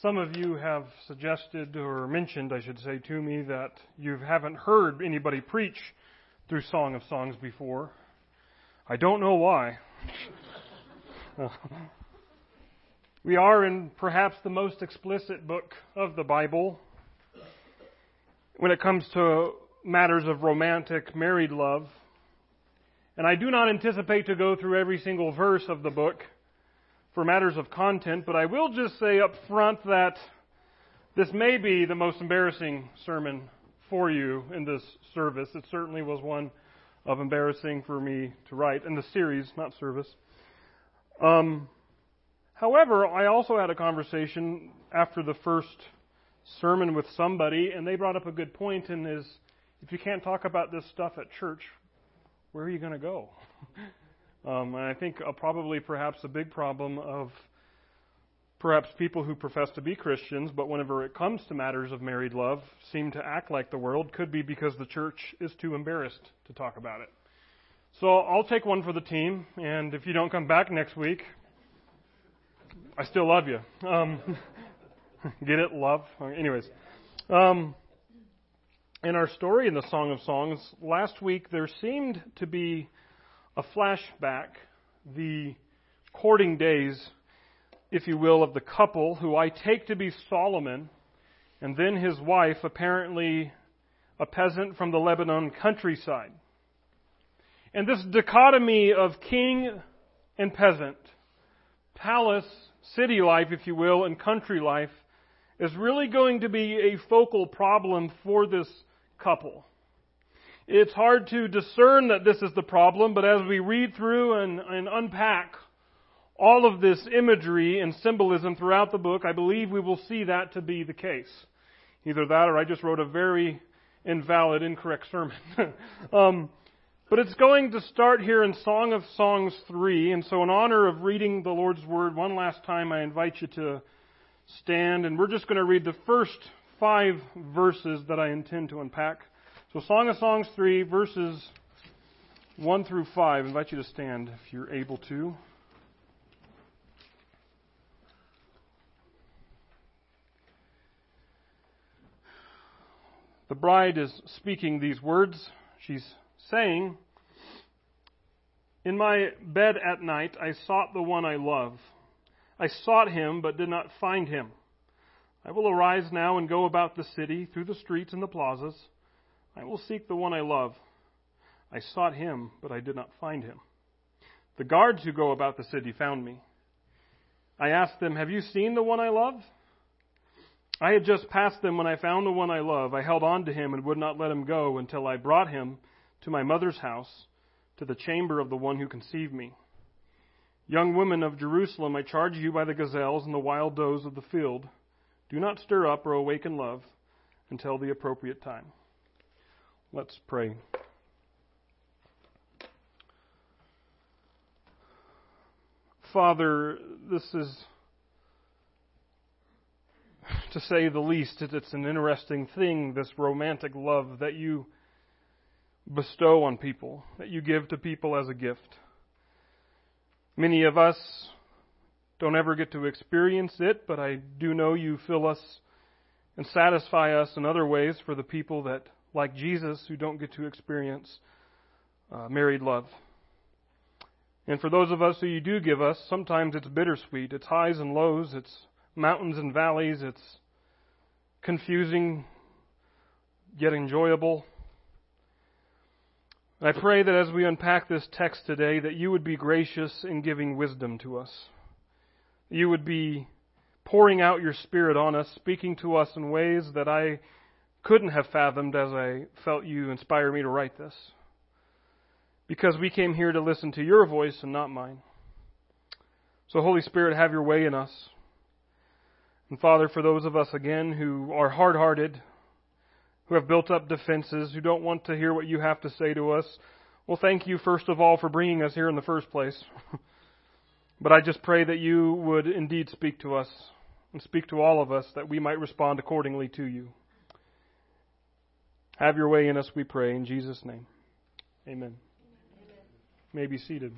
Some of you have suggested or mentioned, I should say, to me that you haven't heard anybody preach through Song of Songs before. I don't know why. we are in perhaps the most explicit book of the Bible when it comes to matters of romantic married love. And I do not anticipate to go through every single verse of the book for matters of content, but I will just say up front that this may be the most embarrassing sermon for you in this service. It certainly was one of embarrassing for me to write in the series, not service. Um, however, I also had a conversation after the first sermon with somebody, and they brought up a good point, and is if you can't talk about this stuff at church, where are you going to go? Um, and I think uh, probably perhaps a big problem of perhaps people who profess to be Christians, but whenever it comes to matters of married love, seem to act like the world, could be because the church is too embarrassed to talk about it. So I'll take one for the team, and if you don't come back next week, I still love you. Um, get it? Love? Anyways. Um, in our story in the Song of Songs, last week there seemed to be a flashback, the courting days, if you will, of the couple who I take to be Solomon and then his wife, apparently a peasant from the Lebanon countryside. And this dichotomy of king and peasant, palace, city life, if you will, and country life, is really going to be a focal problem for this couple. It's hard to discern that this is the problem, but as we read through and, and unpack all of this imagery and symbolism throughout the book, I believe we will see that to be the case. Either that or I just wrote a very invalid, incorrect sermon. um, but it's going to start here in Song of Songs 3, and so in honor of reading the Lord's Word one last time, I invite you to stand, and we're just going to read the first five verses that I intend to unpack. So, Song of Songs 3, verses 1 through 5. I invite you to stand if you're able to. The bride is speaking these words. She's saying, In my bed at night I sought the one I love. I sought him, but did not find him. I will arise now and go about the city, through the streets and the plazas. I will seek the one I love. I sought him, but I did not find him. The guards who go about the city found me. I asked them, Have you seen the one I love? I had just passed them when I found the one I love. I held on to him and would not let him go until I brought him to my mother's house, to the chamber of the one who conceived me. Young women of Jerusalem, I charge you by the gazelles and the wild does of the field, do not stir up or awaken love until the appropriate time. Let's pray. Father, this is, to say the least, it's an interesting thing, this romantic love that you bestow on people, that you give to people as a gift. Many of us don't ever get to experience it, but I do know you fill us and satisfy us in other ways for the people that like Jesus who don't get to experience uh, married love. And for those of us who you do give us, sometimes it's bittersweet. It's highs and lows, it's mountains and valleys, it's confusing yet enjoyable. I pray that as we unpack this text today, that you would be gracious in giving wisdom to us. You would be pouring out your Spirit on us, speaking to us in ways that I couldn't have fathomed as I felt you inspire me to write this. Because we came here to listen to your voice and not mine. So, Holy Spirit, have your way in us. And Father, for those of us again who are hard hearted, who have built up defenses, who don't want to hear what you have to say to us, well, thank you first of all for bringing us here in the first place. but I just pray that you would indeed speak to us and speak to all of us that we might respond accordingly to you. Have your way in us, we pray, in Jesus' name. Amen. Amen. May be seated.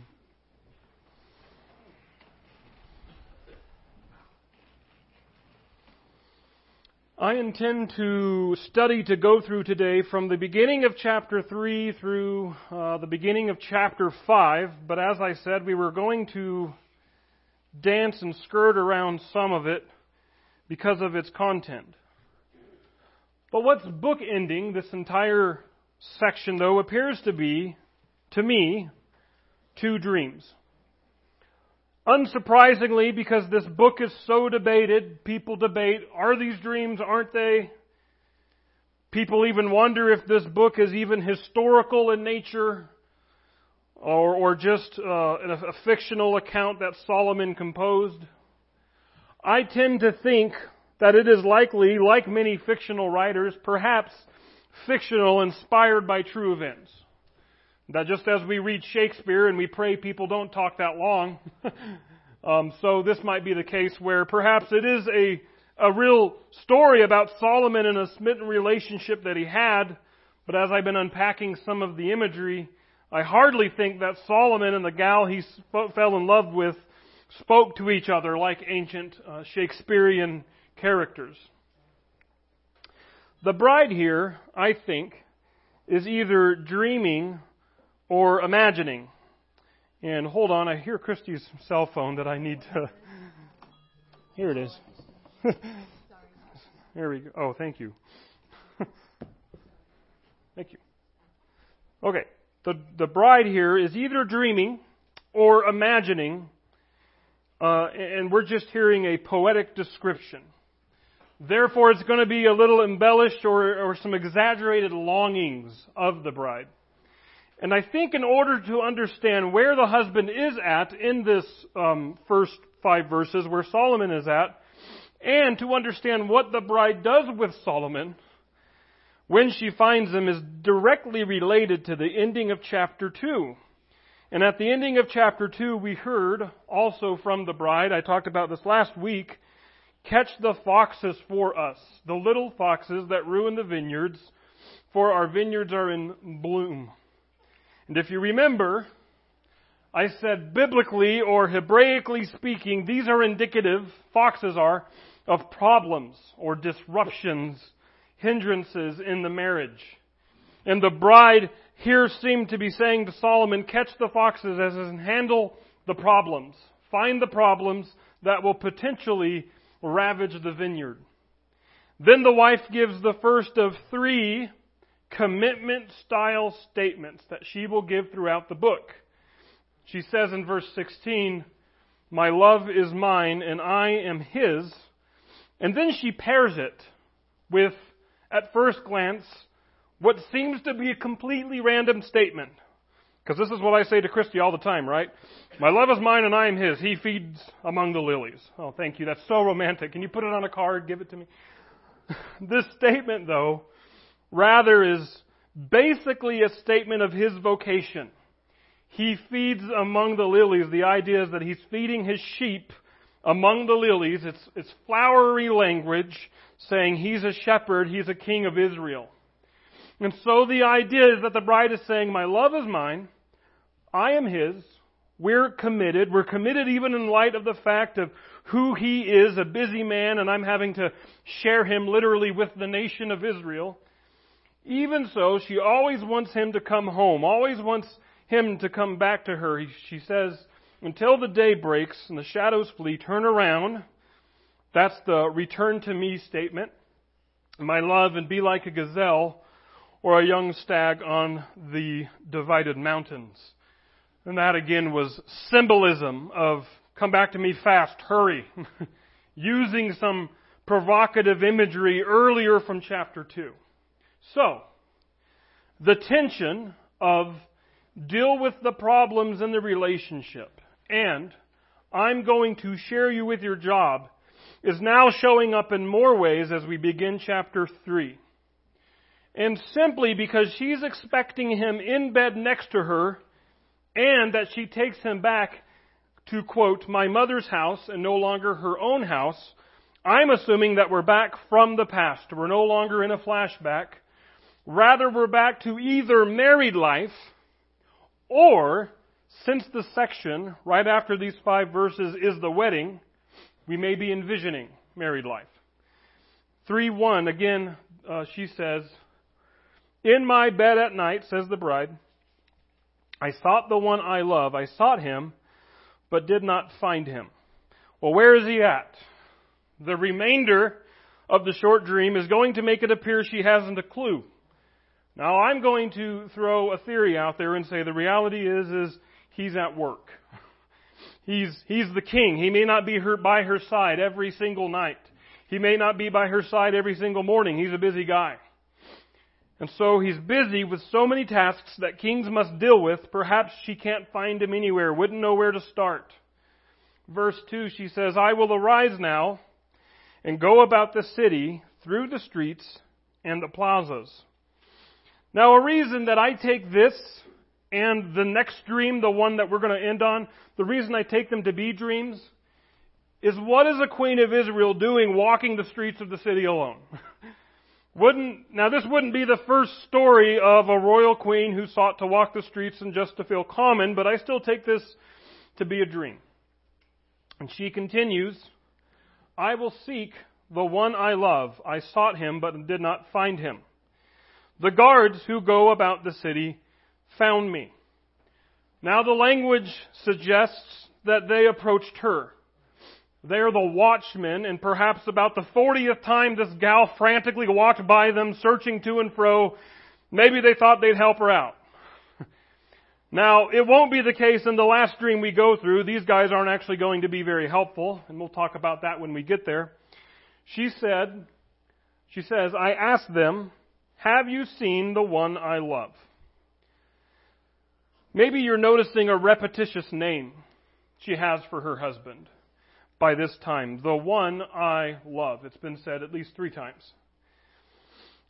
I intend to study to go through today from the beginning of chapter 3 through uh, the beginning of chapter 5, but as I said, we were going to dance and skirt around some of it because of its content. But what's bookending this entire section, though, appears to be, to me, two dreams. Unsurprisingly, because this book is so debated, people debate, are these dreams, aren't they? People even wonder if this book is even historical in nature or, or just uh, a, a fictional account that Solomon composed. I tend to think that it is likely, like many fictional writers, perhaps fictional inspired by true events. That just as we read Shakespeare and we pray people don't talk that long, um, so this might be the case where perhaps it is a, a real story about Solomon and a smitten relationship that he had, but as I've been unpacking some of the imagery, I hardly think that Solomon and the gal he fell in love with spoke to each other like ancient uh, Shakespearean characters. The bride here, I think, is either dreaming or imagining. And hold on, I hear Christy's cell phone that I need to. Here it is. there we go. Oh, thank you. thank you. Okay, the the bride here is either dreaming or imagining, uh, and we're just hearing a poetic description. Therefore, it's going to be a little embellished or, or some exaggerated longings of the bride. And I think in order to understand where the husband is at in this um, first five verses, where Solomon is at, and to understand what the bride does with Solomon when she finds him is directly related to the ending of chapter 2. And at the ending of chapter 2, we heard also from the bride, I talked about this last week, catch the foxes for us, the little foxes that ruin the vineyards, for our vineyards are in bloom. And if you remember, I said biblically or Hebraically speaking, these are indicative, foxes are, of problems or disruptions, hindrances in the marriage. And the bride here seemed to be saying to Solomon, catch the foxes as in handle the problems. Find the problems that will potentially ravage the vineyard. Then the wife gives the first of three commitment style statements that she will give throughout the book. She says in verse 16, My love is mine and I am his. And then she pairs it with, at first glance, what seems to be a completely random statement. Because this is what I say to Christy all the time, right? My love is mine and I am his. He feeds among the lilies. Oh, thank you. That's so romantic. Can you put it on a card? Give it to me. this statement, though, rather is basically a statement of his vocation. He feeds among the lilies. The idea is that he's feeding his sheep among the lilies. It's, it's flowery language saying he's a shepherd, he's a king of Israel. And so the idea is that the bride is saying, My love is mine, I am his, we're committed. We're committed even in light of the fact of who he is, a busy man, and I'm having to share him literally with the nation of Israel. Even so, she always wants him to come home, always wants him to come back to her. She says, until the day breaks and the shadows flee, turn around. That's the return to me statement. My love, and be like a gazelle or a young stag on the divided mountains. And that again was symbolism of come back to me fast, hurry. Using some provocative imagery earlier from chapter 2. So, the tension of deal with the problems in the relationship and I'm going to share you with your job is now showing up in more ways as we begin chapter 3. And simply because she's expecting him in bed next to her and that she takes him back to quote, my mother's house and no longer her own house, I'm assuming that we're back from the past. We're no longer in a flashback. Rather, we're back to either married life or, since the section right after these five verses is the wedding, we may be envisioning married life. 3 1, again, uh, she says, In my bed at night, says the bride, I sought the one I love. I sought him, but did not find him. Well, where is he at? The remainder of the short dream is going to make it appear she hasn't a clue. Now, I'm going to throw a theory out there and say the reality is, is he's at work. He's, he's the king. He may not be her, by her side every single night. He may not be by her side every single morning. He's a busy guy. And so he's busy with so many tasks that kings must deal with. Perhaps she can't find him anywhere, wouldn't know where to start. Verse 2, she says, I will arise now and go about the city through the streets and the plazas. Now, a reason that I take this and the next dream, the one that we're going to end on, the reason I take them to be dreams is what is the queen of Israel doing walking the streets of the city alone? wouldn't, now this wouldn't be the first story of a royal queen who sought to walk the streets and just to feel common, but I still take this to be a dream. And she continues, I will seek the one I love. I sought him, but did not find him. The guards who go about the city found me. Now the language suggests that they approached her. They are the watchmen, and perhaps about the 40th time this gal frantically walked by them, searching to and fro, maybe they thought they'd help her out. Now, it won't be the case in the last dream we go through. These guys aren't actually going to be very helpful, and we'll talk about that when we get there. She said, she says, I asked them, have you seen the one I love? Maybe you're noticing a repetitious name she has for her husband by this time. The one I love. It's been said at least three times.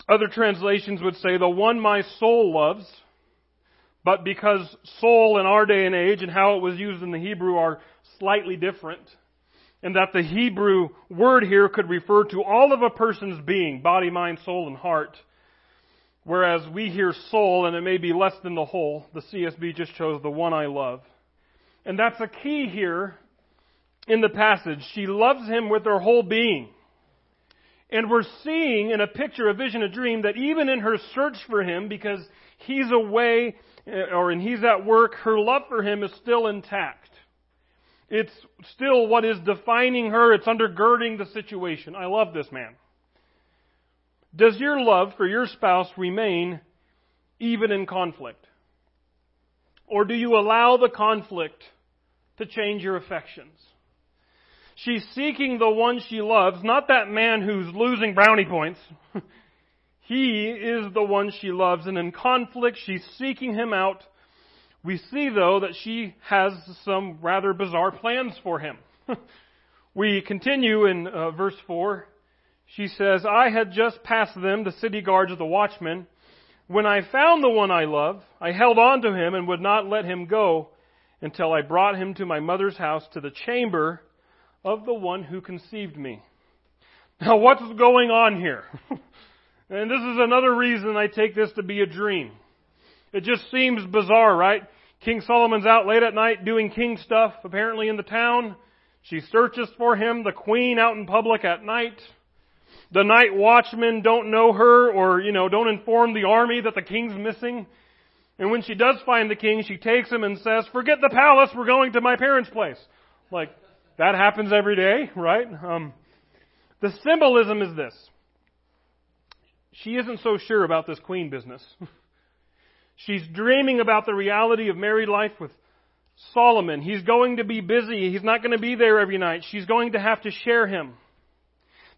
Other translations would say, the one my soul loves. But because soul in our day and age and how it was used in the Hebrew are slightly different, and that the Hebrew word here could refer to all of a person's being, body, mind, soul, and heart, Whereas we hear soul and it may be less than the whole, the CSB just chose the one I love. And that's a key here in the passage. She loves him with her whole being. And we're seeing in a picture, a vision, a dream, that even in her search for him, because he's away eh, or and he's at work, her love for him is still intact. It's still what is defining her. It's undergirding the situation. I love this man. Does your love for your spouse remain even in conflict? Or do you allow the conflict to change your affections? She's seeking the one she loves, not that man who's losing brownie points. he is the one she loves, and in conflict, she's seeking him out. We see, though, that she has some rather bizarre plans for him. we continue in uh, verse 4 she says, I had just passed them, the city guards of the watchmen. When I found the one I love, I held on to him and would not let him go until I brought him to my mother's house to the chamber of the one who conceived me. Now what's going on here? and this is another reason I take this to be a dream. It just seems bizarre, right? King Solomon's out late at night doing king stuff, apparently in the town. She searches for him, the queen out in public at night. The night watchmen don't know her or, you know, don't inform the army that the king's missing. And when she does find the king, she takes him and says, forget the palace, we're going to my parents' place. Like, that happens every day, right? Um, the symbolism is this. She isn't so sure about this queen business. She's dreaming about the reality of married life with Solomon. He's going to be busy. He's not going to be there every night. She's going to have to share him.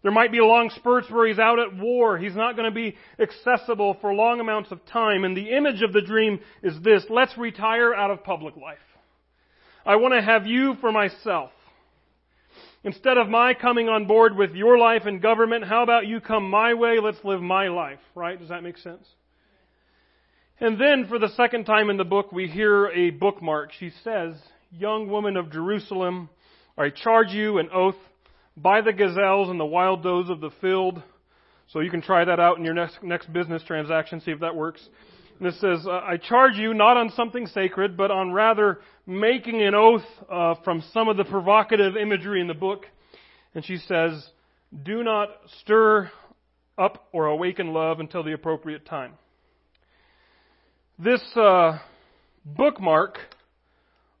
There might be long spurts where he's out at war. He's not going to be accessible for long amounts of time. And the image of the dream is this let's retire out of public life. I want to have you for myself. Instead of my coming on board with your life and government, how about you come my way? Let's live my life, right? Does that make sense? And then for the second time in the book, we hear a bookmark. She says, Young woman of Jerusalem, I charge you an oath by the gazelles and the wild does of the field. So you can try that out in your next, next business transaction, see if that works. And it says, I charge you not on something sacred, but on rather making an oath uh, from some of the provocative imagery in the book. And she says, Do not stir up or awaken love until the appropriate time. This uh, bookmark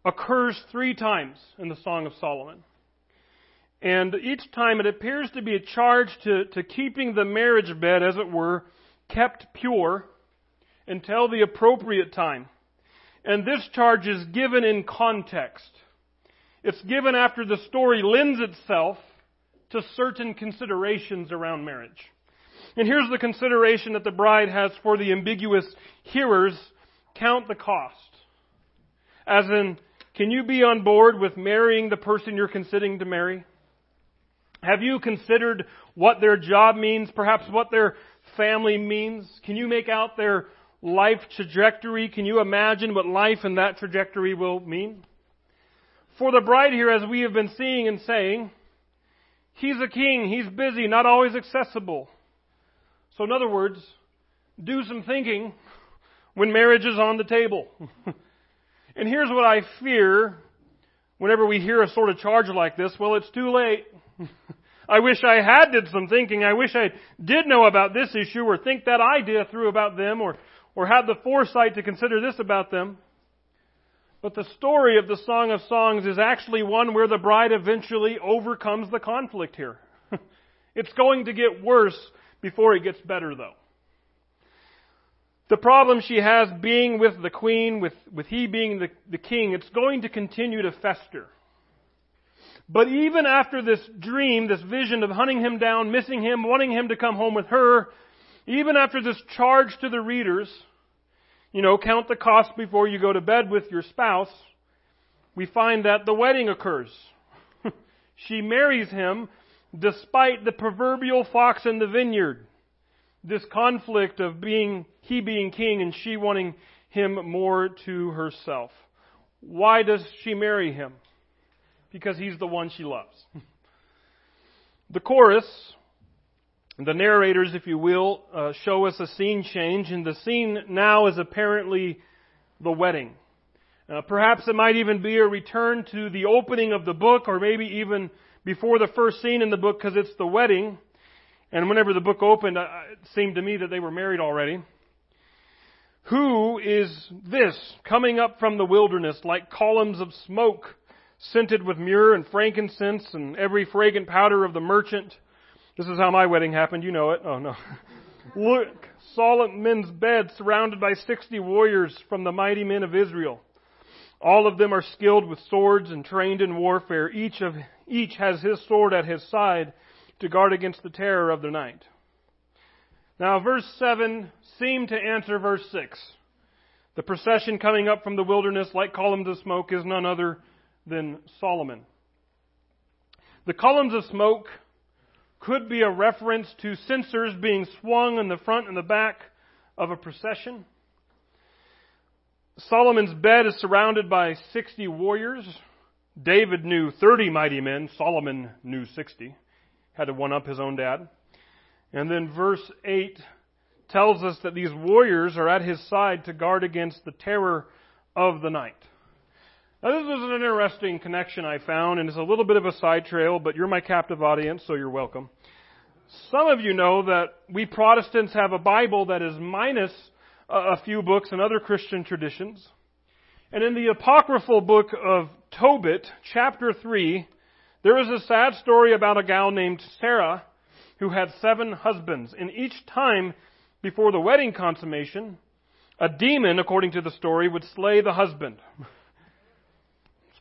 occurs three times in the Song of Solomon. And each time it appears to be a charge to, to keeping the marriage bed, as it were, kept pure until the appropriate time. And this charge is given in context. It's given after the story lends itself to certain considerations around marriage. And here's the consideration that the bride has for the ambiguous hearers count the cost. As in, can you be on board with marrying the person you're considering to marry? Have you considered what their job means, perhaps what their family means? Can you make out their life trajectory? Can you imagine what life in that trajectory will mean? For the bride here, as we have been seeing and saying, he's a king, he's busy, not always accessible. So, in other words, do some thinking when marriage is on the table. and here's what I fear whenever we hear a sort of charge like this well, it's too late. I wish I had did some thinking. I wish I did know about this issue or think that idea through about them or, or had the foresight to consider this about them. But the story of the Song of Songs is actually one where the bride eventually overcomes the conflict here. it's going to get worse before it gets better though. The problem she has being with the queen, with, with he being the, the king, it's going to continue to fester. But even after this dream, this vision of hunting him down, missing him, wanting him to come home with her, even after this charge to the readers, you know, count the cost before you go to bed with your spouse, we find that the wedding occurs. she marries him despite the proverbial fox in the vineyard. This conflict of being, he being king and she wanting him more to herself. Why does she marry him? Because he's the one she loves. the chorus the narrators, if you will, uh, show us a scene change, and the scene now is apparently the wedding. Uh, perhaps it might even be a return to the opening of the book, or maybe even before the first scene in the book, because it's the wedding. And whenever the book opened, it seemed to me that they were married already. Who is this coming up from the wilderness like columns of smoke, scented with myrrh and frankincense and every fragrant powder of the merchant? This is how my wedding happened. You know it. Oh, no. Look, Solomon's bed surrounded by 60 warriors from the mighty men of Israel. All of them are skilled with swords and trained in warfare. Each of each has his sword at his side to guard against the terror of the night. Now, verse 7 seemed to answer verse 6. The procession coming up from the wilderness like columns of smoke is none other than Solomon. The columns of smoke could be a reference to censers being swung in the front and the back of a procession. Solomon's bed is surrounded by 60 warriors. David knew 30 mighty men. Solomon knew 60. Had to one up his own dad. And then verse 8 tells us that these warriors are at his side to guard against the terror of the night. Now, this is an interesting connection I found, and it's a little bit of a side trail, but you're my captive audience, so you're welcome. Some of you know that we Protestants have a Bible that is minus a few books and other Christian traditions. And in the apocryphal book of Tobit, chapter 3, there is a sad story about a gal named Sarah who had seven husbands. And each time before the wedding consummation, a demon, according to the story, would slay the husband.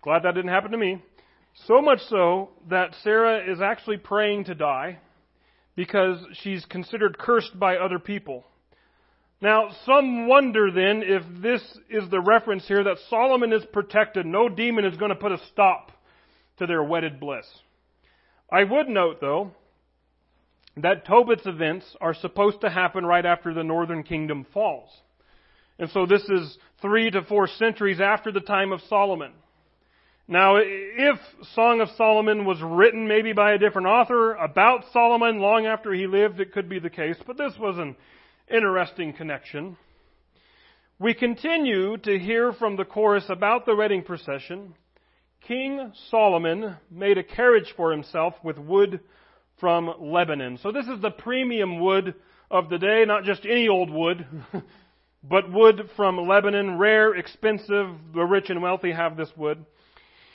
Glad that didn't happen to me. So much so that Sarah is actually praying to die because she's considered cursed by other people. Now, some wonder then if this is the reference here that Solomon is protected. No demon is going to put a stop to their wedded bliss. I would note, though, that Tobit's events are supposed to happen right after the northern kingdom falls. And so this is three to four centuries after the time of Solomon. Now, if Song of Solomon was written maybe by a different author about Solomon long after he lived, it could be the case, but this was an interesting connection. We continue to hear from the chorus about the wedding procession. King Solomon made a carriage for himself with wood from Lebanon. So this is the premium wood of the day, not just any old wood, but wood from Lebanon, rare, expensive. The rich and wealthy have this wood.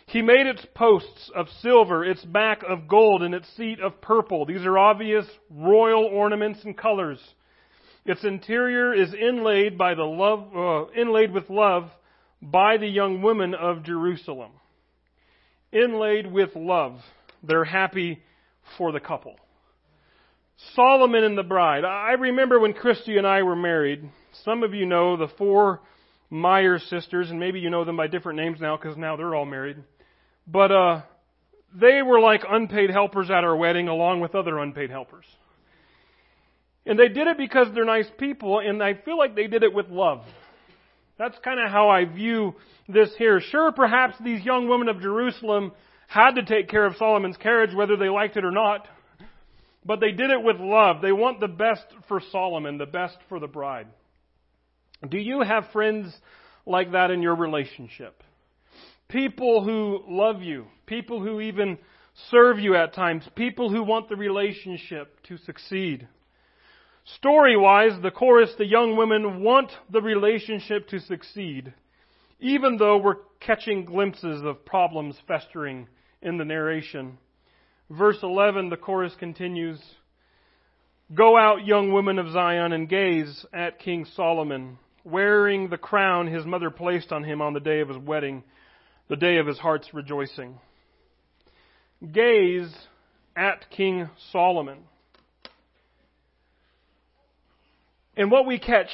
He made its posts of silver, its back of gold, and its seat of purple. These are obvious royal ornaments and colors. Its interior is inlaid by the love, uh, inlaid with love by the young women of Jerusalem. Inlaid with love. They're happy for the couple. Solomon and the bride. I remember when Christy and I were married. Some of you know the four Meyer sisters, and maybe you know them by different names now because now they're all married. But uh, they were like unpaid helpers at our wedding, along with other unpaid helpers. And they did it because they're nice people, and I feel like they did it with love. That's kind of how I view this here. Sure, perhaps these young women of Jerusalem had to take care of Solomon's carriage, whether they liked it or not. But they did it with love. They want the best for Solomon, the best for the bride. Do you have friends like that in your relationship? People who love you, people who even serve you at times, people who want the relationship to succeed. Story wise, the chorus, the young women want the relationship to succeed, even though we're catching glimpses of problems festering in the narration. Verse 11, the chorus continues Go out, young women of Zion, and gaze at King Solomon, wearing the crown his mother placed on him on the day of his wedding, the day of his heart's rejoicing. Gaze at King Solomon. And what we catch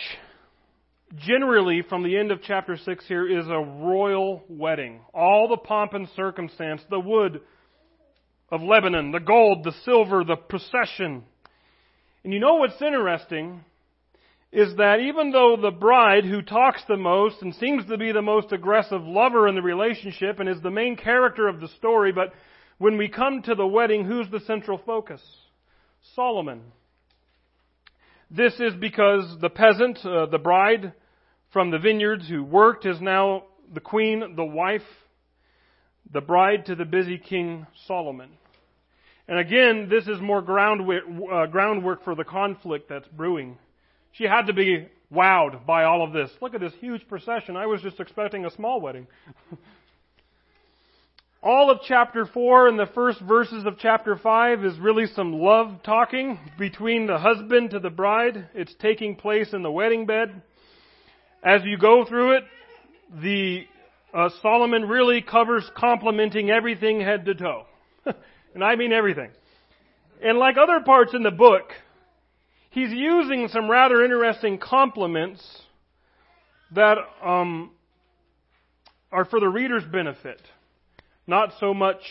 generally from the end of chapter 6 here is a royal wedding. All the pomp and circumstance, the wood of Lebanon, the gold, the silver, the procession. And you know what's interesting is that even though the bride who talks the most and seems to be the most aggressive lover in the relationship and is the main character of the story, but when we come to the wedding, who's the central focus? Solomon. This is because the peasant, uh, the bride from the vineyards who worked, is now the queen, the wife, the bride to the busy King Solomon. And again, this is more groundwork, uh, groundwork for the conflict that's brewing. She had to be wowed by all of this. Look at this huge procession. I was just expecting a small wedding. all of chapter 4 and the first verses of chapter 5 is really some love talking between the husband to the bride. It's taking place in the wedding bed. As you go through it, the uh, Solomon really covers complimenting everything head to toe. and I mean everything. And like other parts in the book, he's using some rather interesting compliments that um, are for the reader's benefit not so much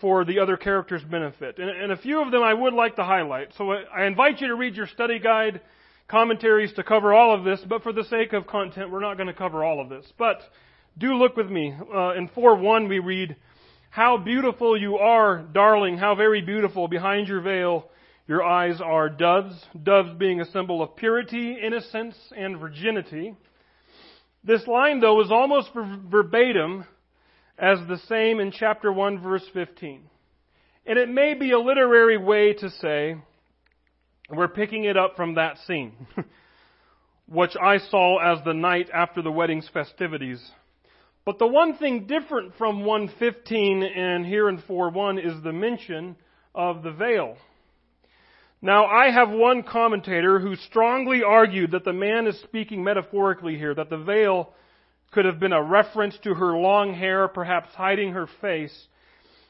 for the other characters' benefit. And, and, a few of them I would like to highlight. So I invite you to read your study guide commentaries to cover all of this, but for the sake of content, we're not going to cover all of this. But do look with me. Uh, in 4.1 we read, How beautiful you are, darling, how very beautiful. Behind your veil, your eyes are doves. Doves being a symbol of purity, innocence, and virginity. This line, though, is almost verbatim as the same in chapter 1 verse 15. And it may be a literary way to say we're picking it up from that scene, which I saw as the night after the wedding's festivities. But the one thing different from 115 and here in 4.1 is the mention of the veil. Now, I have one commentator who strongly argued that the man is speaking metaphorically here, that the veil could have been a reference to her long hair, perhaps hiding her face.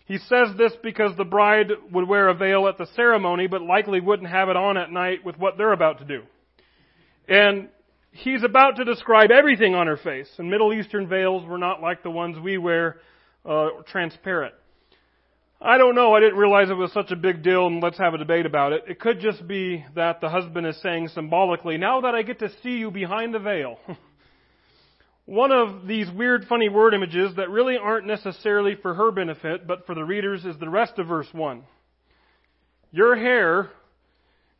He says this because the bride would wear a veil at the ceremony, but likely wouldn't have it on at night with what they're about to do. And he's about to describe everything on her face, and Middle Eastern veils were not like the ones we wear, uh, transparent. I don't know. I didn't realize it was such a big deal, and let's have a debate about it. It could just be that the husband is saying symbolically, now that I get to see you behind the veil, One of these weird, funny word images that really aren't necessarily for her benefit, but for the readers, is the rest of verse 1. Your hair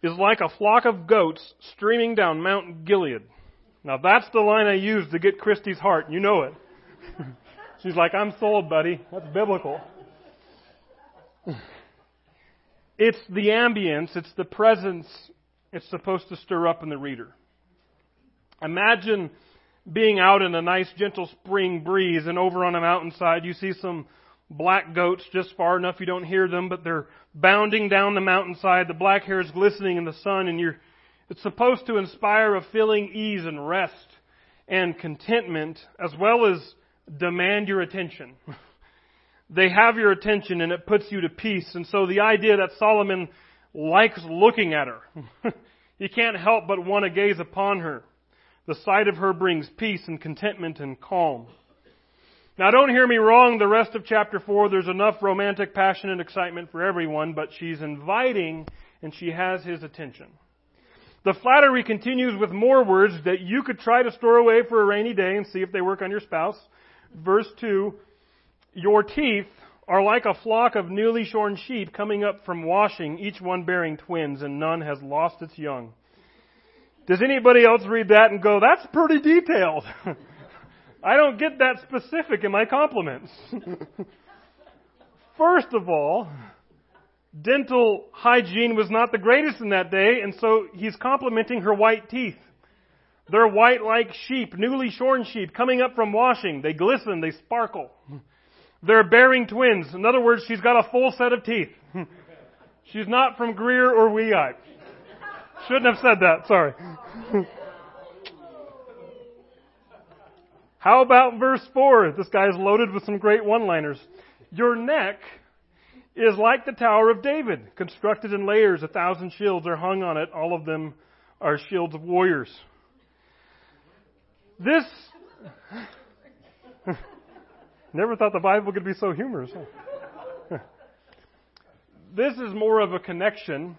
is like a flock of goats streaming down Mount Gilead. Now that's the line I used to get Christy's heart. You know it. She's like, I'm sold, buddy. That's biblical. It's the ambience, it's the presence it's supposed to stir up in the reader. Imagine being out in a nice gentle spring breeze and over on a mountainside you see some black goats just far enough you don't hear them, but they're bounding down the mountainside. The black hair is glistening in the sun and you're, it's supposed to inspire a feeling ease and rest and contentment as well as demand your attention. they have your attention and it puts you to peace. And so the idea that Solomon likes looking at her. he can't help but want to gaze upon her. The sight of her brings peace and contentment and calm. Now don't hear me wrong, the rest of chapter 4, there's enough romantic passion and excitement for everyone, but she's inviting and she has his attention. The flattery continues with more words that you could try to store away for a rainy day and see if they work on your spouse. Verse 2, your teeth are like a flock of newly shorn sheep coming up from washing, each one bearing twins, and none has lost its young. Does anybody else read that and go, that's pretty detailed? I don't get that specific in my compliments. First of all, dental hygiene was not the greatest in that day, and so he's complimenting her white teeth. They're white like sheep, newly shorn sheep, coming up from washing. They glisten, they sparkle. They're bearing twins. In other words, she's got a full set of teeth. she's not from Greer or Weehite. Shouldn't have said that, sorry. How about verse 4? This guy is loaded with some great one-liners. Your neck is like the Tower of David, constructed in layers. A thousand shields are hung on it. All of them are shields of warriors. This. Never thought the Bible could be so humorous. this is more of a connection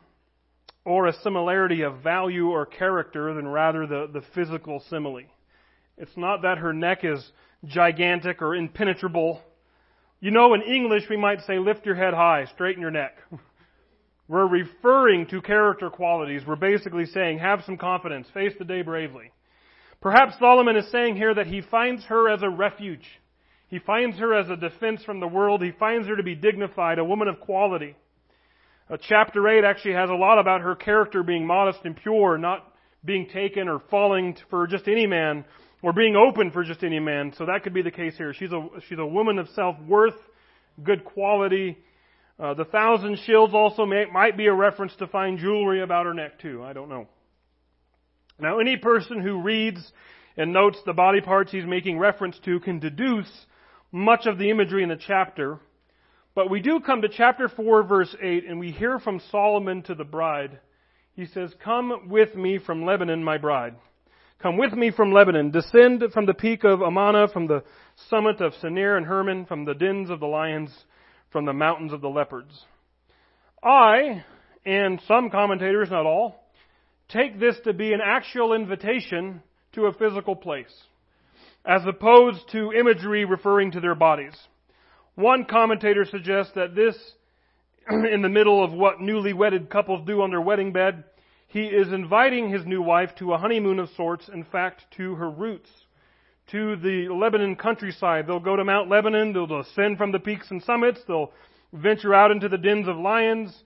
or a similarity of value or character than rather the, the physical simile. It's not that her neck is gigantic or impenetrable. You know, in English we might say, lift your head high, straighten your neck. We're referring to character qualities. We're basically saying, have some confidence, face the day bravely. Perhaps Solomon is saying here that he finds her as a refuge. He finds her as a defense from the world. He finds her to be dignified, a woman of quality. Uh, chapter 8 actually has a lot about her character being modest and pure, not being taken or falling for just any man, or being open for just any man. So that could be the case here. She's a, she's a woman of self-worth, good quality. Uh, the thousand shields also may, might be a reference to fine jewelry about her neck too. I don't know. Now any person who reads and notes the body parts he's making reference to can deduce much of the imagery in the chapter. But we do come to chapter 4 verse 8 and we hear from Solomon to the bride. He says, Come with me from Lebanon, my bride. Come with me from Lebanon. Descend from the peak of Amana, from the summit of Senir and Hermon, from the dens of the lions, from the mountains of the leopards. I, and some commentators, not all, take this to be an actual invitation to a physical place, as opposed to imagery referring to their bodies. One commentator suggests that this, in the middle of what newly wedded couples do on their wedding bed, he is inviting his new wife to a honeymoon of sorts, in fact, to her roots, to the Lebanon countryside. They'll go to Mount Lebanon, they'll ascend from the peaks and summits, they'll venture out into the dens of lions,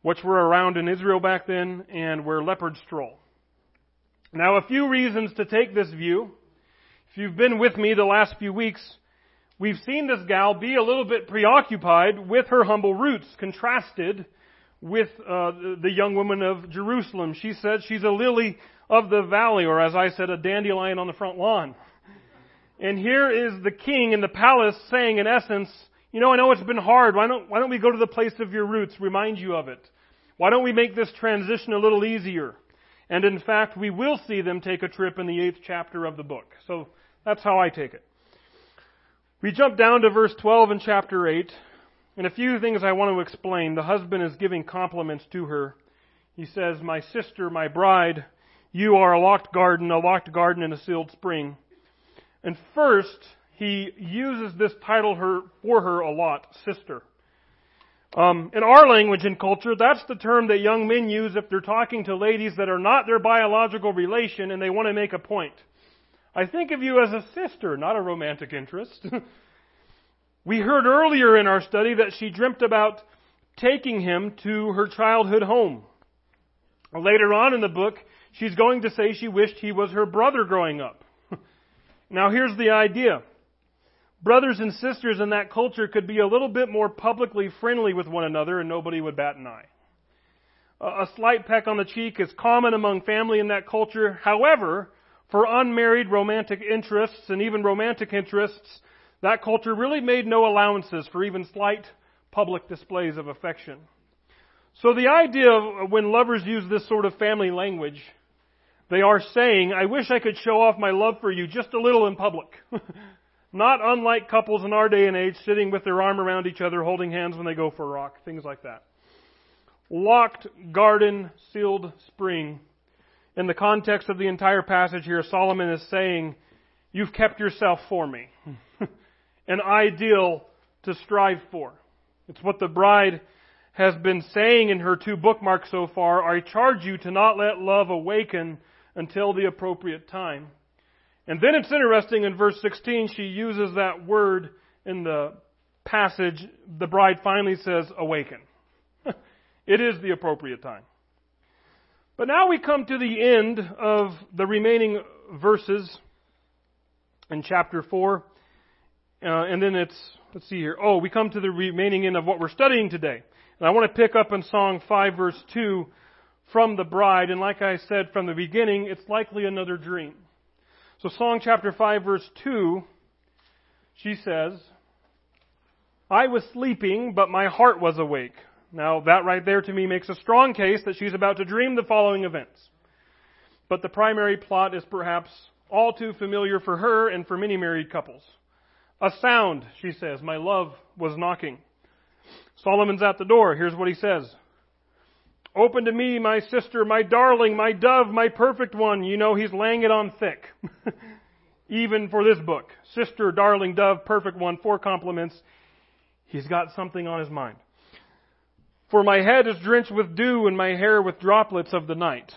which were around in Israel back then, and where leopards stroll. Now, a few reasons to take this view. If you've been with me the last few weeks, we've seen this gal be a little bit preoccupied with her humble roots, contrasted with uh, the young woman of Jerusalem. She said she's a lily of the valley, or as I said, a dandelion on the front lawn. And here is the king in the palace saying, in essence, you know, I know it's been hard. Why don't, why don't we go to the place of your roots, remind you of it? Why don't we make this transition a little easier? And in fact, we will see them take a trip in the eighth chapter of the book. So that's how I take it. We jump down to verse 12 in chapter 8. And a few things I want to explain. The husband is giving compliments to her. He says, My sister, my bride, you are a locked garden, a locked garden in a sealed spring. And first, he uses this title her, for her a lot, sister. Um, in our language and culture, that's the term that young men use if they're talking to ladies that are not their biological relation and they want to make a point. I think of you as a sister, not a romantic interest. We heard earlier in our study that she dreamt about taking him to her childhood home. Later on in the book, she's going to say she wished he was her brother growing up. now here's the idea. Brothers and sisters in that culture could be a little bit more publicly friendly with one another and nobody would bat an eye. A slight peck on the cheek is common among family in that culture. However, for unmarried romantic interests and even romantic interests, that culture really made no allowances for even slight public displays of affection. So the idea of when lovers use this sort of family language, they are saying, I wish I could show off my love for you just a little in public. Not unlike couples in our day and age sitting with their arm around each other, holding hands when they go for a rock, things like that. Locked garden, sealed spring. In the context of the entire passage here, Solomon is saying, You've kept yourself for me. An ideal to strive for. It's what the bride has been saying in her two bookmarks so far. I charge you to not let love awaken until the appropriate time. And then it's interesting in verse 16, she uses that word in the passage. The bride finally says, awaken. it is the appropriate time. But now we come to the end of the remaining verses in chapter 4. Uh, and then it's, let's see here. Oh, we come to the remaining end of what we're studying today. And I want to pick up in Song 5 verse 2 from the bride. And like I said from the beginning, it's likely another dream. So Song chapter 5 verse 2, she says, I was sleeping, but my heart was awake. Now that right there to me makes a strong case that she's about to dream the following events. But the primary plot is perhaps all too familiar for her and for many married couples. A sound, she says, my love was knocking. Solomon's at the door. Here's what he says. Open to me, my sister, my darling, my dove, my perfect one. You know, he's laying it on thick. Even for this book. Sister, darling, dove, perfect one, four compliments. He's got something on his mind. For my head is drenched with dew and my hair with droplets of the night.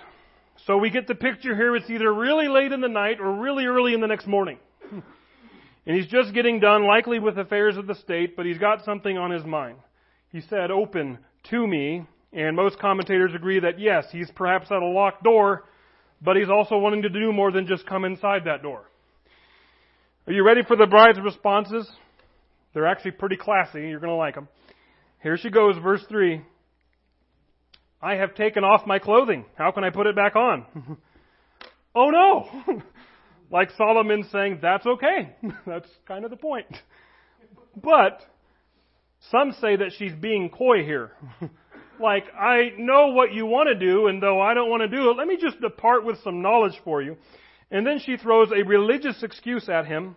So we get the picture here. It's either really late in the night or really early in the next morning. and he's just getting done, likely with affairs of the state, but he's got something on his mind. He said, open to me, and most commentators agree that yes, he's perhaps at a locked door, but he's also wanting to do more than just come inside that door. Are you ready for the bride's responses? They're actually pretty classy. You're going to like them. Here she goes, verse 3. I have taken off my clothing. How can I put it back on? oh no! like Solomon saying, that's okay. that's kind of the point. But some say that she's being coy here. like, I know what you want to do, and though I don't want to do it, let me just depart with some knowledge for you. And then she throws a religious excuse at him.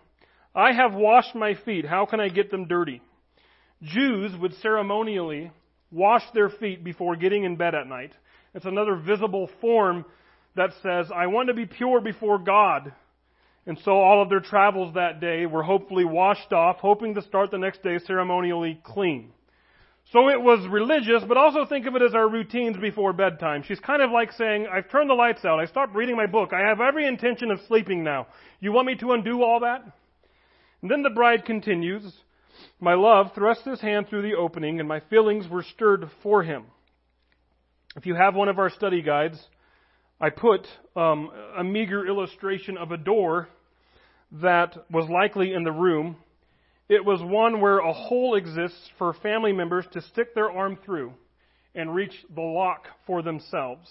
I have washed my feet. How can I get them dirty? Jews would ceremonially wash their feet before getting in bed at night. It's another visible form that says, I want to be pure before God. And so all of their travels that day were hopefully washed off, hoping to start the next day ceremonially clean. So it was religious, but also think of it as our routines before bedtime. She's kind of like saying, I've turned the lights out. I stopped reading my book. I have every intention of sleeping now. You want me to undo all that? And then the bride continues, My love thrust his hand through the opening, and my feelings were stirred for him. If you have one of our study guides, I put um, a meager illustration of a door that was likely in the room it was one where a hole exists for family members to stick their arm through and reach the lock for themselves.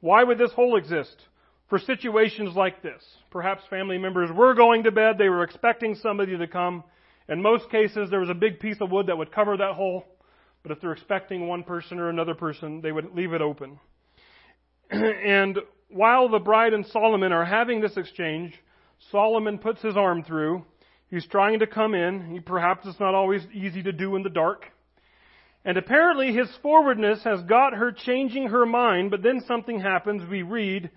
Why would this hole exist? For situations like this. Perhaps family members were going to bed, they were expecting somebody to come. In most cases, there was a big piece of wood that would cover that hole, but if they're expecting one person or another person, they would leave it open. and while the bride and Solomon are having this exchange, Solomon puts his arm through He's trying to come in. He, perhaps it's not always easy to do in the dark. And apparently his forwardness has got her changing her mind, but then something happens. We read,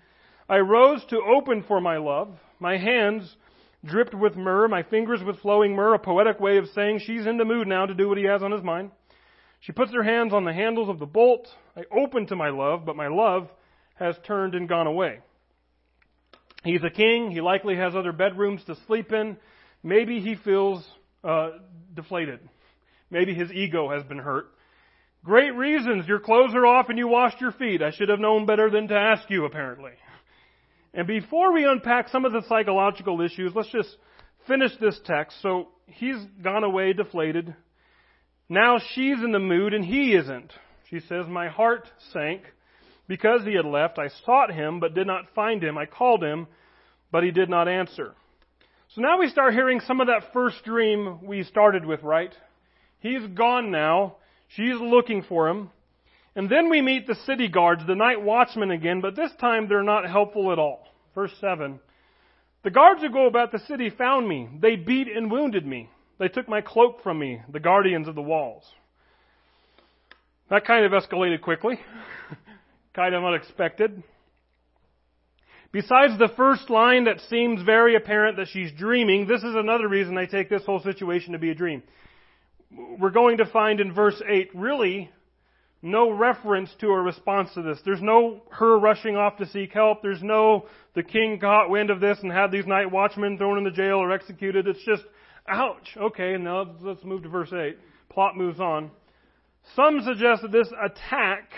I rose to open for my love. My hands dripped with myrrh, my fingers with flowing myrrh, a poetic way of saying she's in the mood now to do what he has on his mind. She puts her hands on the handles of the bolt. I open to my love, but my love has turned and gone away. He's a king. He likely has other bedrooms to sleep in. Maybe he feels uh, deflated. Maybe his ego has been hurt. Great reasons. Your clothes are off and you washed your feet. I should have known better than to ask you, apparently. And before we unpack some of the psychological issues, let's just finish this text. So he's gone away deflated. Now she's in the mood and he isn't. She says, My heart sank because he had left. I sought him but did not find him. I called him, but he did not answer. So now we start hearing some of that first dream we started with, right? He's gone now. She's looking for him. And then we meet the city guards, the night watchmen again, but this time they're not helpful at all. Verse 7. The guards who go about the city found me. They beat and wounded me. They took my cloak from me, the guardians of the walls. That kind of escalated quickly. kind of unexpected. Besides the first line that seems very apparent that she's dreaming, this is another reason I take this whole situation to be a dream we're going to find in verse 8 really no reference to a response to this. There's no her rushing off to seek help. There's no the king caught wind of this and had these night watchmen thrown in the jail or executed. It's just, ouch. Okay, now let's move to verse 8. Plot moves on. Some suggest that this attack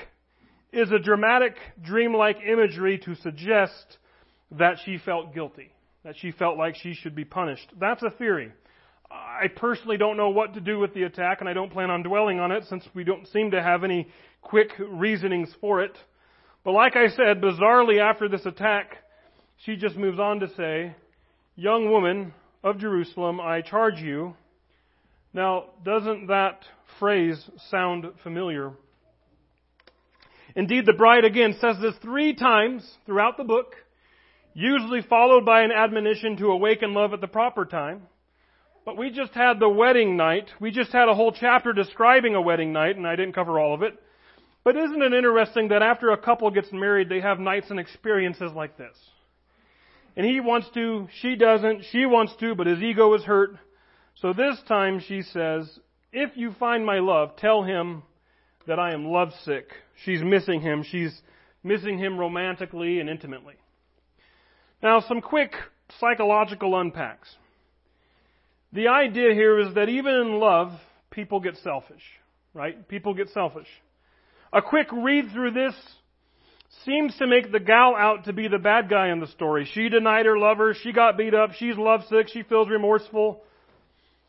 is a dramatic, dreamlike imagery to suggest that she felt guilty, that she felt like she should be punished. That's a theory. I personally don't know what to do with the attack, and I don't plan on dwelling on it since we don't seem to have any quick reasonings for it. But like I said, bizarrely after this attack, she just moves on to say, Young woman of Jerusalem, I charge you. Now, doesn't that phrase sound familiar? Indeed, the bride again says this three times throughout the book, usually followed by an admonition to awaken love at the proper time. But we just had the wedding night. We just had a whole chapter describing a wedding night, and I didn't cover all of it. But isn't it interesting that after a couple gets married, they have nights and experiences like this? And he wants to, she doesn't, she wants to, but his ego is hurt. So this time she says, if you find my love, tell him that I am lovesick. She's missing him. She's missing him romantically and intimately. Now, some quick psychological unpacks. The idea here is that even in love, people get selfish, right? People get selfish. A quick read through this seems to make the gal out to be the bad guy in the story. She denied her lover, she got beat up, she's lovesick, she feels remorseful.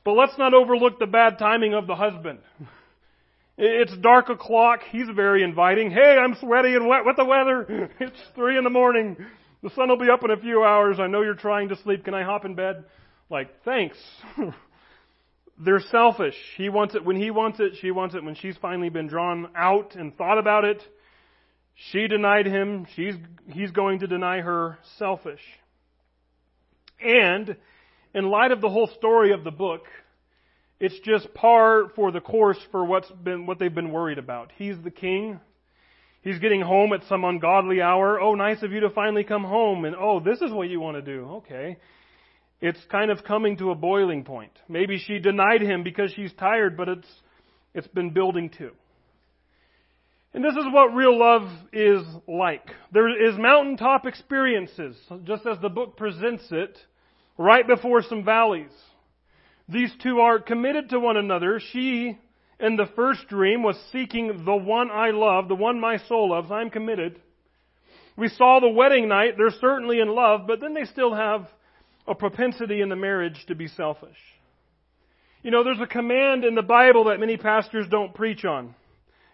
But let's not overlook the bad timing of the husband. It's dark o'clock, he's very inviting. Hey, I'm sweaty and wet with the weather. It's three in the morning. The sun will be up in a few hours. I know you're trying to sleep. Can I hop in bed? Like, thanks. They're selfish. He wants it when he wants it. She wants it when she's finally been drawn out and thought about it. She denied him. She's, he's going to deny her. Selfish. And, in light of the whole story of the book, it's just par for the course for what's been, what they've been worried about. He's the king. He's getting home at some ungodly hour. Oh, nice of you to finally come home. And oh, this is what you want to do. Okay. It's kind of coming to a boiling point. Maybe she denied him because she's tired, but it's, it's been building too. And this is what real love is like. There is mountaintop experiences, just as the book presents it, right before some valleys. These two are committed to one another. She, in the first dream, was seeking the one I love, the one my soul loves. I'm committed. We saw the wedding night. They're certainly in love, but then they still have a propensity in the marriage to be selfish. You know, there's a command in the Bible that many pastors don't preach on.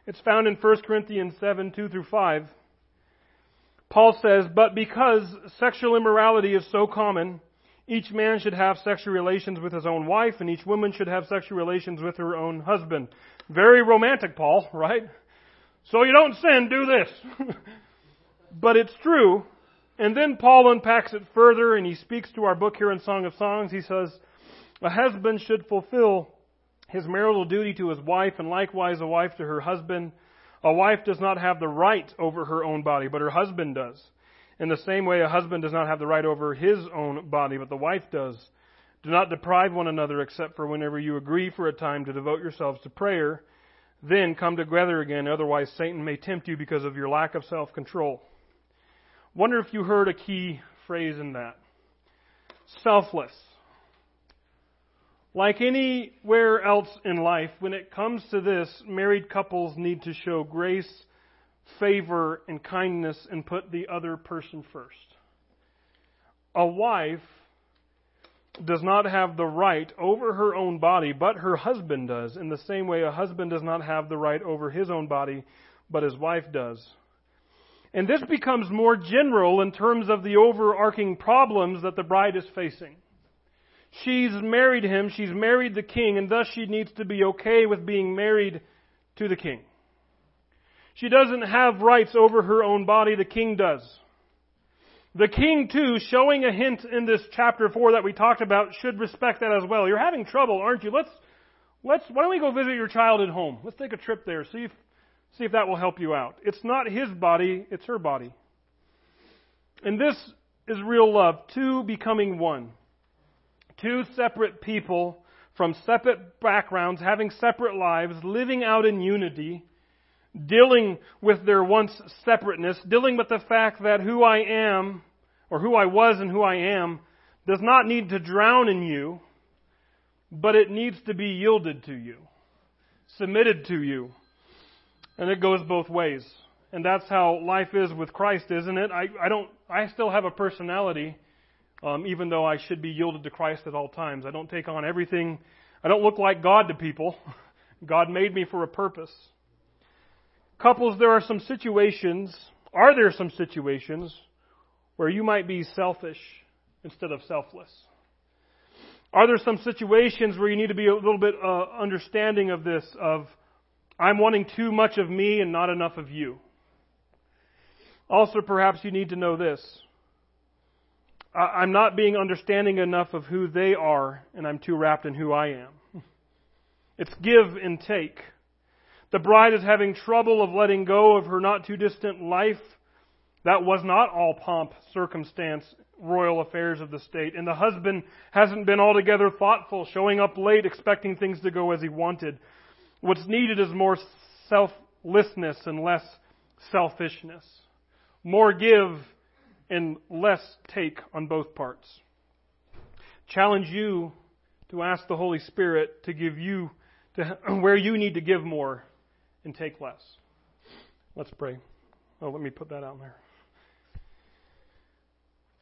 It's found in 1 Corinthians 7, 2 through 5. Paul says, But because sexual immorality is so common, each man should have sexual relations with his own wife, and each woman should have sexual relations with her own husband. Very romantic, Paul, right? So you don't sin, do this. but it's true and then Paul unpacks it further and he speaks to our book here in Song of Songs. He says, A husband should fulfill his marital duty to his wife and likewise a wife to her husband. A wife does not have the right over her own body, but her husband does. In the same way, a husband does not have the right over his own body, but the wife does. Do not deprive one another except for whenever you agree for a time to devote yourselves to prayer. Then come together again, otherwise Satan may tempt you because of your lack of self control. Wonder if you heard a key phrase in that selfless. Like anywhere else in life, when it comes to this, married couples need to show grace, favor, and kindness and put the other person first. A wife does not have the right over her own body, but her husband does. In the same way, a husband does not have the right over his own body, but his wife does. And this becomes more general in terms of the overarching problems that the bride is facing. She's married him, she's married the king, and thus she needs to be okay with being married to the king. She doesn't have rights over her own body, the king does. The king, too, showing a hint in this chapter 4 that we talked about, should respect that as well. You're having trouble, aren't you? Let's, let's, why don't we go visit your child at home? Let's take a trip there, see if, see if that will help you out. It's not his body, it's her body. And this is real love, two becoming one. Two separate people from separate backgrounds, having separate lives, living out in unity, dealing with their once separateness, dealing with the fact that who I am, or who I was and who I am, does not need to drown in you, but it needs to be yielded to you, submitted to you. And it goes both ways. And that's how life is with Christ, isn't it? I, I don't, I still have a personality, um, even though I should be yielded to Christ at all times. I don't take on everything. I don't look like God to people. God made me for a purpose. Couples, there are some situations, are there some situations where you might be selfish instead of selfless? Are there some situations where you need to be a little bit uh, understanding of this, of I'm wanting too much of me and not enough of you? Also, perhaps you need to know this. I'm not being understanding enough of who they are, and I'm too wrapped in who I am. It's give and take. The bride is having trouble of letting go of her not too distant life. That was not all pomp, circumstance, royal affairs of the state. And the husband hasn't been altogether thoughtful, showing up late, expecting things to go as he wanted. What's needed is more selflessness and less selfishness. More give and less take on both parts. Challenge you to ask the Holy Spirit to give you to where you need to give more and take less. Let's pray. Oh, let me put that out there.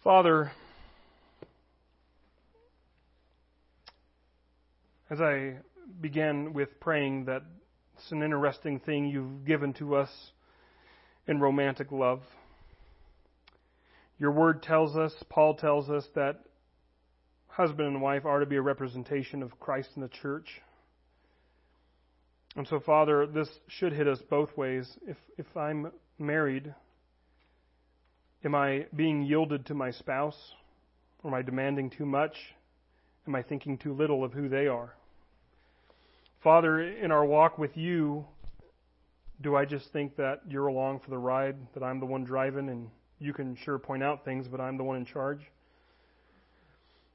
Father, as I began with praying that it's an interesting thing you've given to us in romantic love. Your word tells us, Paul tells us, that husband and wife are to be a representation of Christ in the church. And so, Father, this should hit us both ways. If, if I'm married, am I being yielded to my spouse? Or am I demanding too much? Am I thinking too little of who they are? Father, in our walk with you, do I just think that you're along for the ride, that I'm the one driving, and you can sure point out things, but I'm the one in charge?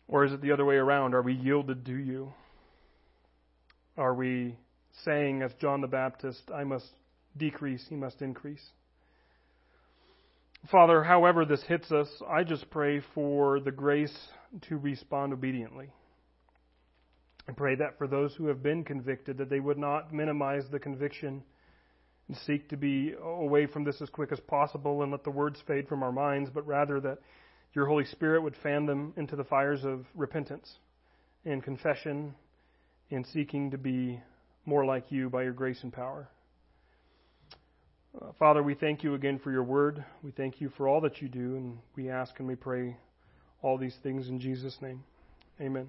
Or is it the other way around? Are we yielded to you? Are we saying, as John the Baptist, I must decrease, he must increase. Father, however this hits us, I just pray for the grace to respond obediently. I pray that for those who have been convicted, that they would not minimize the conviction and seek to be away from this as quick as possible and let the words fade from our minds, but rather that your Holy Spirit would fan them into the fires of repentance and confession and seeking to be more like you by your grace and power. Uh, Father, we thank you again for your word. We thank you for all that you do, and we ask and we pray all these things in Jesus' name. Amen.